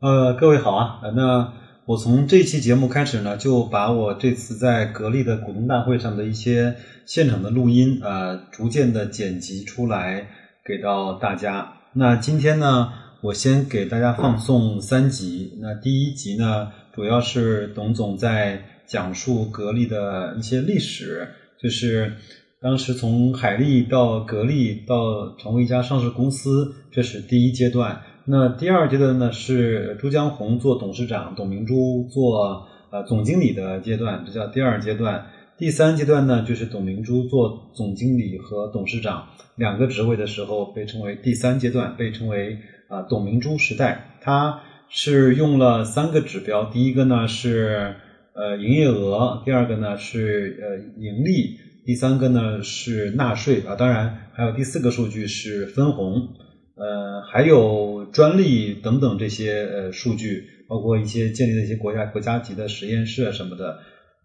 呃，各位好啊，那我从这期节目开始呢，就把我这次在格力的股东大会上的一些现场的录音，呃，逐渐的剪辑出来给到大家。那今天呢，我先给大家放送三集。那第一集呢，主要是董总在讲述格力的一些历史，就是当时从海力到格力到成为一家上市公司，这是第一阶段。那第二阶段呢，是朱江洪做董事长，董明珠做呃总经理的阶段，这叫第二阶段。第三阶段呢，就是董明珠做总经理和董事长两个职位的时候，被称为第三阶段，被称为啊董明珠时代。它是用了三个指标，第一个呢是呃营业额，第二个呢是呃盈利，第三个呢是纳税啊，当然还有第四个数据是分红。呃，还有专利等等这些呃数据，包括一些建立的一些国家国家级的实验室啊什么的。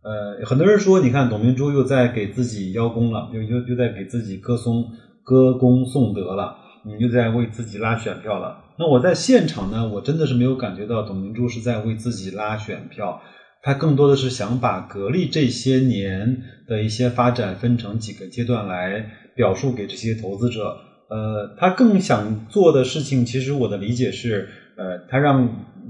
呃，很多人说，你看董明珠又在给自己邀功了，又又又在给自己歌颂歌功颂德了，你，又在为自己拉选票了。那我在现场呢，我真的是没有感觉到董明珠是在为自己拉选票，她更多的是想把格力这些年的一些发展分成几个阶段来表述给这些投资者。呃，他更想做的事情，其实我的理解是，呃，他让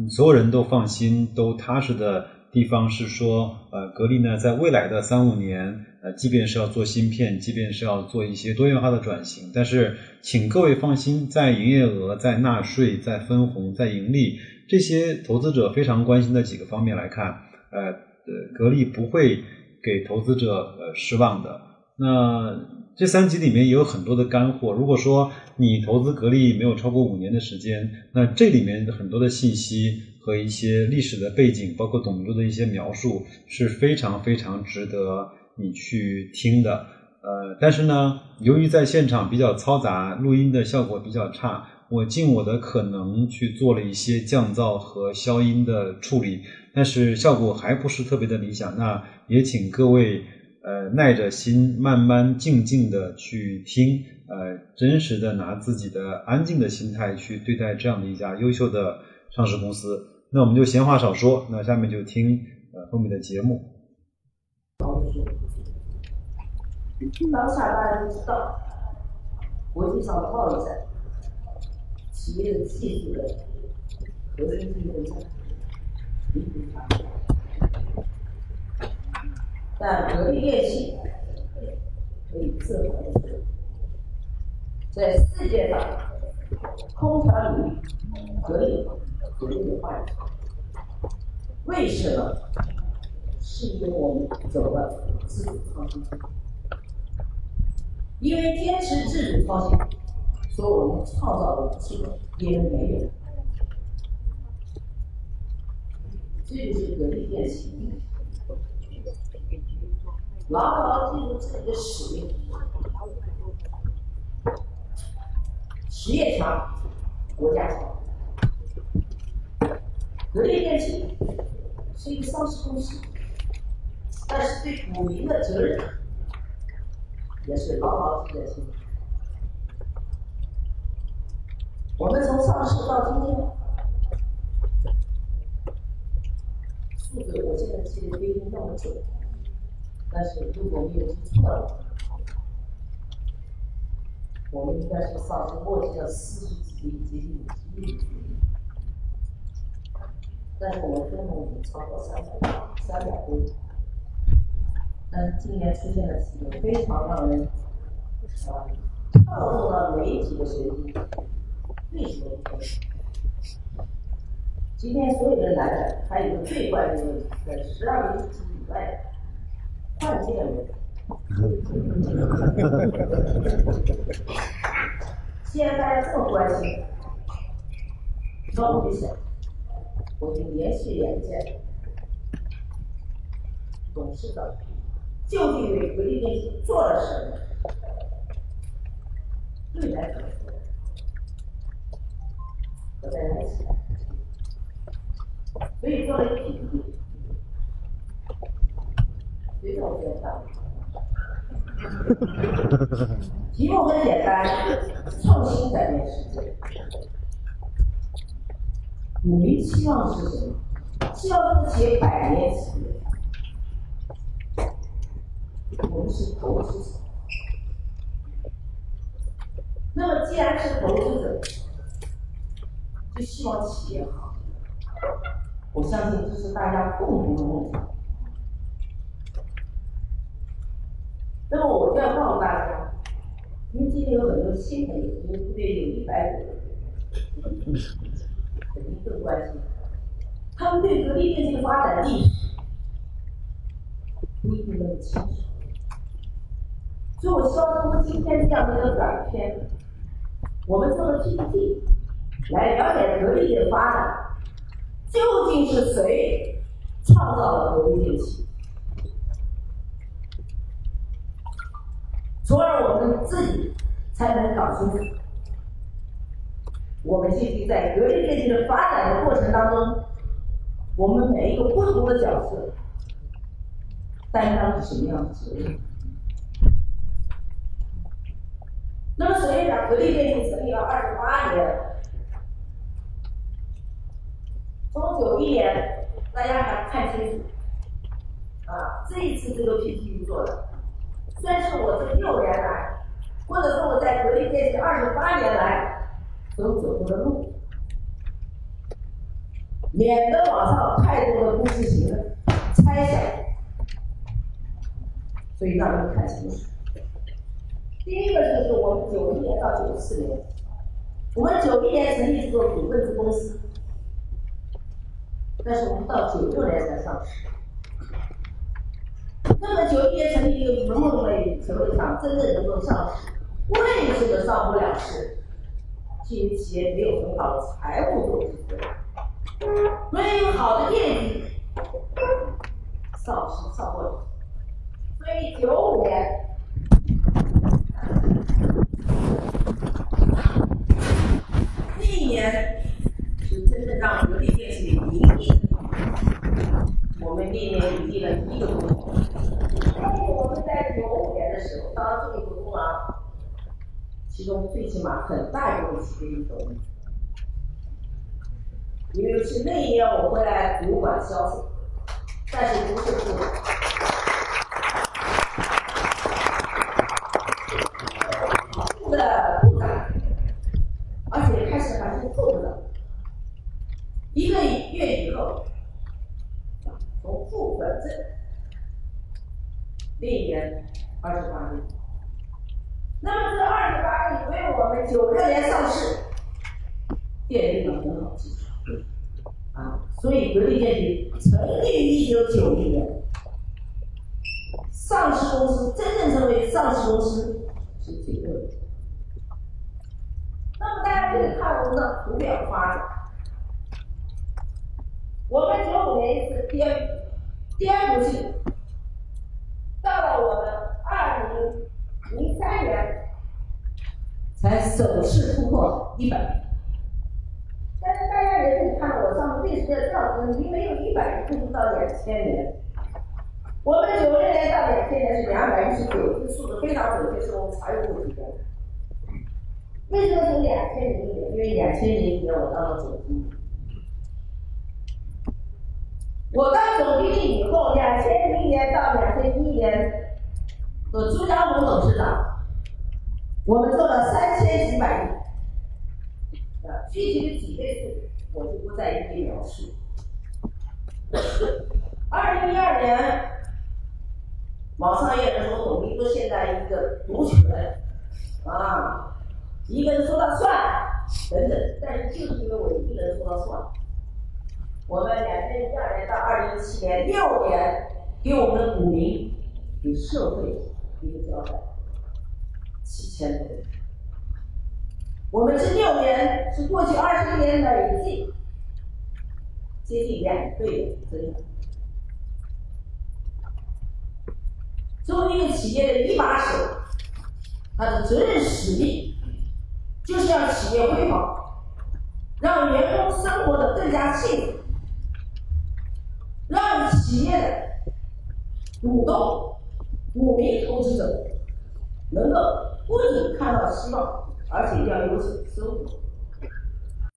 所有人都放心、都踏实的地方是说，呃，格力呢，在未来的三五年，呃，即便是要做芯片，即便是要做一些多元化的转型，但是，请各位放心，在营业额、在纳税、在分红、在盈利这些投资者非常关心的几个方面来看，呃，格力不会给投资者呃失望的。那。这三集里面也有很多的干货。如果说你投资格力没有超过五年的时间，那这里面很多的信息和一些历史的背景，包括董明珠的一些描述，是非常非常值得你去听的。呃，但是呢，由于在现场比较嘈杂，录音的效果比较差，我尽我的可能去做了一些降噪和消音的处理，但是效果还不是特别的理想。那也请各位。呃，耐着心，慢慢静静的去听，呃，真实的拿自己的安静的心态去对待这样的一家优秀的上市公司。那我们就闲话少说，那下面就听呃后面的节目。当下大家知道，国际上的贸易战，企业的技术的核心竞争战，频频发生。但格力电器可以自豪的说，在世界上空调领域，格力绝对有话语权。为什么？是因为我们走了自主创新，因为坚持自主创新，所以我们创造了机会，也没有。这就是格力电器。牢牢记住自己的使命，企业强，国家强。格力电器是一个上市公司，但是对股民的责任也是牢牢记在心里。我们从上市到今天，数字我现在记得不一定那么准。但是如果没有记错了，我们应该是上市过去的四十几亿、接近五十亿。但是我们分红已经超过三百三百多亿。但是今年出现了几个非常让人啊触动了媒体的声音，为什么不说？今天所有人来的还有一个最关键的问题，在十二月一日以外。看见没？既然大家这么关心，那我就想，我就连续两件董事长究竟为格力电器做了什么？对来怎么说？和大家一起，所以做了一个评比。非常简单，题目很简单，创新改变世界。我们希望是什么？希望这个企业百年企业。我们是投资者。那么，既然是投资者，就希望企业好。我相信这是大家共同的梦想。那么，我就要告诉大家，因为今天有很多新朋友，因为部队有一百多人，肯定更关心。他们对格力电器的发展历史不一定那么清楚，所以我希望通过今天这样的一个短片，我们做个 PPT，来了解格力的发展究竟是谁创造了格力电器，从而我们自己才能搞清楚，我们现在在格力电器的发展的过程当中。我们每一个不同的角色担当着什么样的责任？那么，首先讲格力电器成立了二十八年，从九一年，大家还看清楚啊，这一次这个 PPT 做的，算是我这六年来，或者说我在格力电器二十八年来所走过的路。免得网上太多的公司行的猜想，所以让你们看清楚。第一个就是我们九一年到九四年，我们九一年成立这个股份制公司，但是我们到九六年才上市。那么九一年成立一个能不能成为厂真正能够上市？为什么上不了市？是因为企业没有很好的财务组织。没有好的业绩，上市上不了。所以九五年，那一年是真正让格力电器盈利。我们那年盈利了一个多。因为我们在九五年的时候当这个股东啊，其中最起码很大一部分企业都。因为是那一年我回来主管销售，但是不是部长，部的，而且开始还是副的。一个月以后，从副转正，那一年二十八。那么这二十八亿为我们九六年上市奠定了很好基础。啊，所以格力电器成立于一九九一年，上市公司真正成为上市公司是九六年。那么大家可以看我们的图表发展，我们九五年是颠颠覆性，到了我们二零零三年才首次突破一百。但是大家也可以看到，我上面历史的调子，你没有一百一直到两千年。我们九零年到两千年是两百一十九，这个数字非常准确，是我们财务部提供的。为什么从两千零一年？因为两千零一年我当了总经理。我当总经理以后，两千零一年到两千一年，和朱家红董事长，我们做了三千几百亿。具体的几倍数，我就不再一一描述。二零一二年，网上也有人说董明珠现在一个独权啊，一个人说了算等等，但是就是因为我一个人说了算，我们两千一二年到二零一七年六年，给我们的股民、给社会一个交代，七千多亿。我们这六年是过去二十年累计接近两倍的增长。作为一个企业的一把手，他的责任使命就是让企业辉煌，让员工生活的更加幸福，让企业的股东、股民、投资者能够不仅看到希望。而且要有所收获。